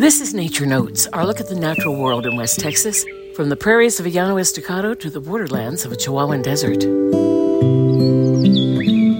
This is Nature Notes, our look at the natural world in West Texas, from the prairies of Llano Estacado to the borderlands of a Chihuahuan desert.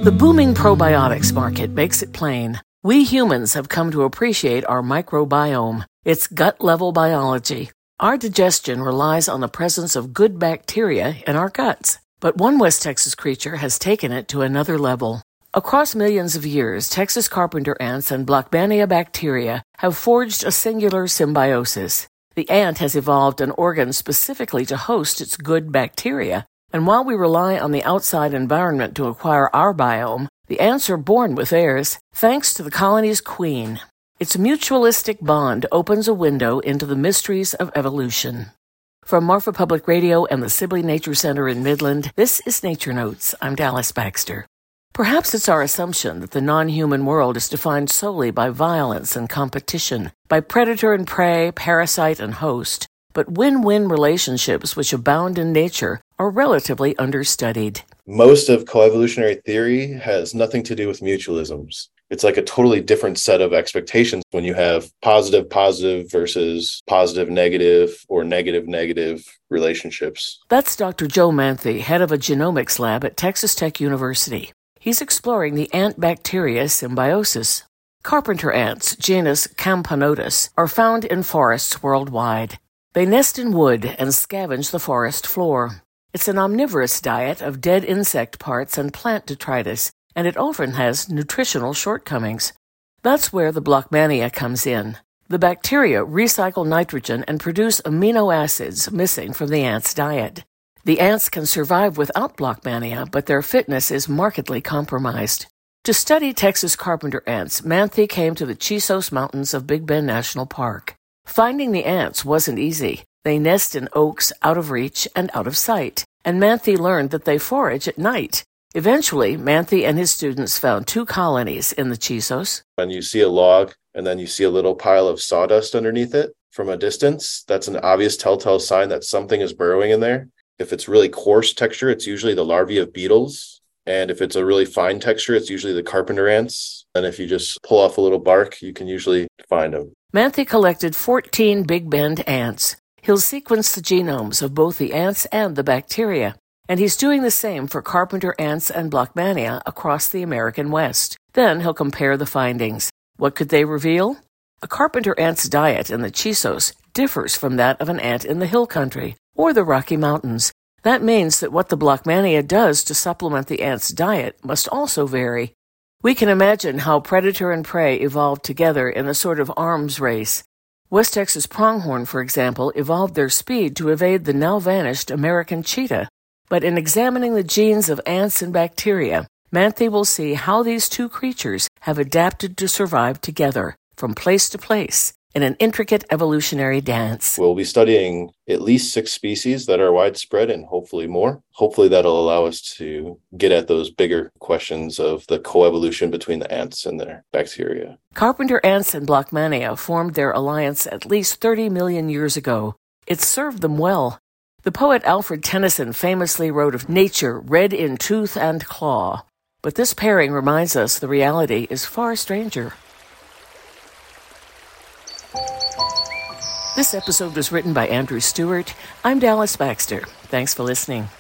The booming probiotics market makes it plain. We humans have come to appreciate our microbiome, its gut level biology. Our digestion relies on the presence of good bacteria in our guts, but one West Texas creature has taken it to another level. Across millions of years, Texas carpenter ants and Blochmannia bacteria have forged a singular symbiosis. The ant has evolved an organ specifically to host its good bacteria, and while we rely on the outside environment to acquire our biome, the ants are born with theirs, thanks to the colony's queen. Its mutualistic bond opens a window into the mysteries of evolution. From Marfa Public Radio and the Sibley Nature Center in Midland, this is Nature Notes. I'm Dallas Baxter. Perhaps it's our assumption that the non human world is defined solely by violence and competition, by predator and prey, parasite and host. But win win relationships which abound in nature are relatively understudied. Most of coevolutionary theory has nothing to do with mutualisms. It's like a totally different set of expectations when you have positive positive versus positive negative or negative negative relationships. That's Dr. Joe Manthey, head of a genomics lab at Texas Tech University. He's exploring the ant bacteria symbiosis. Carpenter ants, genus Camponotus, are found in forests worldwide. They nest in wood and scavenge the forest floor. It's an omnivorous diet of dead insect parts and plant detritus, and it often has nutritional shortcomings. That's where the Blochmannia comes in. The bacteria recycle nitrogen and produce amino acids missing from the ant's diet. The ants can survive without Blochmannia, but their fitness is markedly compromised. To study Texas carpenter ants, Manthey came to the Chisos Mountains of Big Bend National Park. Finding the ants wasn't easy. They nest in oaks out of reach and out of sight, and Manthey learned that they forage at night. Eventually, Manthey and his students found two colonies in the Chisos. When you see a log and then you see a little pile of sawdust underneath it from a distance, that's an obvious telltale sign that something is burrowing in there. If it's really coarse texture, it's usually the larvae of beetles. And if it's a really fine texture, it's usually the carpenter ants. And if you just pull off a little bark, you can usually find them. Manthey collected 14 Big Bend ants. He'll sequence the genomes of both the ants and the bacteria. And he's doing the same for carpenter ants and Blochmannia across the American West. Then he'll compare the findings. What could they reveal? A carpenter ant's diet in the Chisos differs from that of an ant in the hill country or the Rocky Mountains. That means that what the Blochmannia does to supplement the ant's diet must also vary. We can imagine how predator and prey evolved together in a sort of arms race. West Texas pronghorn, for example, evolved their speed to evade the now vanished American cheetah. But in examining the genes of ants and bacteria, Manthey will see how these two creatures have adapted to survive together from place to place in an intricate evolutionary dance. We'll be studying at least six species that are widespread and hopefully more. Hopefully, that'll allow us to get at those bigger questions of the coevolution between the ants and their bacteria. Carpenter ants and Blochmannia formed their alliance at least 30 million years ago. It served them well. The poet Alfred Tennyson famously wrote of nature red in tooth and claw. But this pairing reminds us the reality is far stranger. This episode was written by Andrew Stewart. I'm Dallas Baxter. Thanks for listening.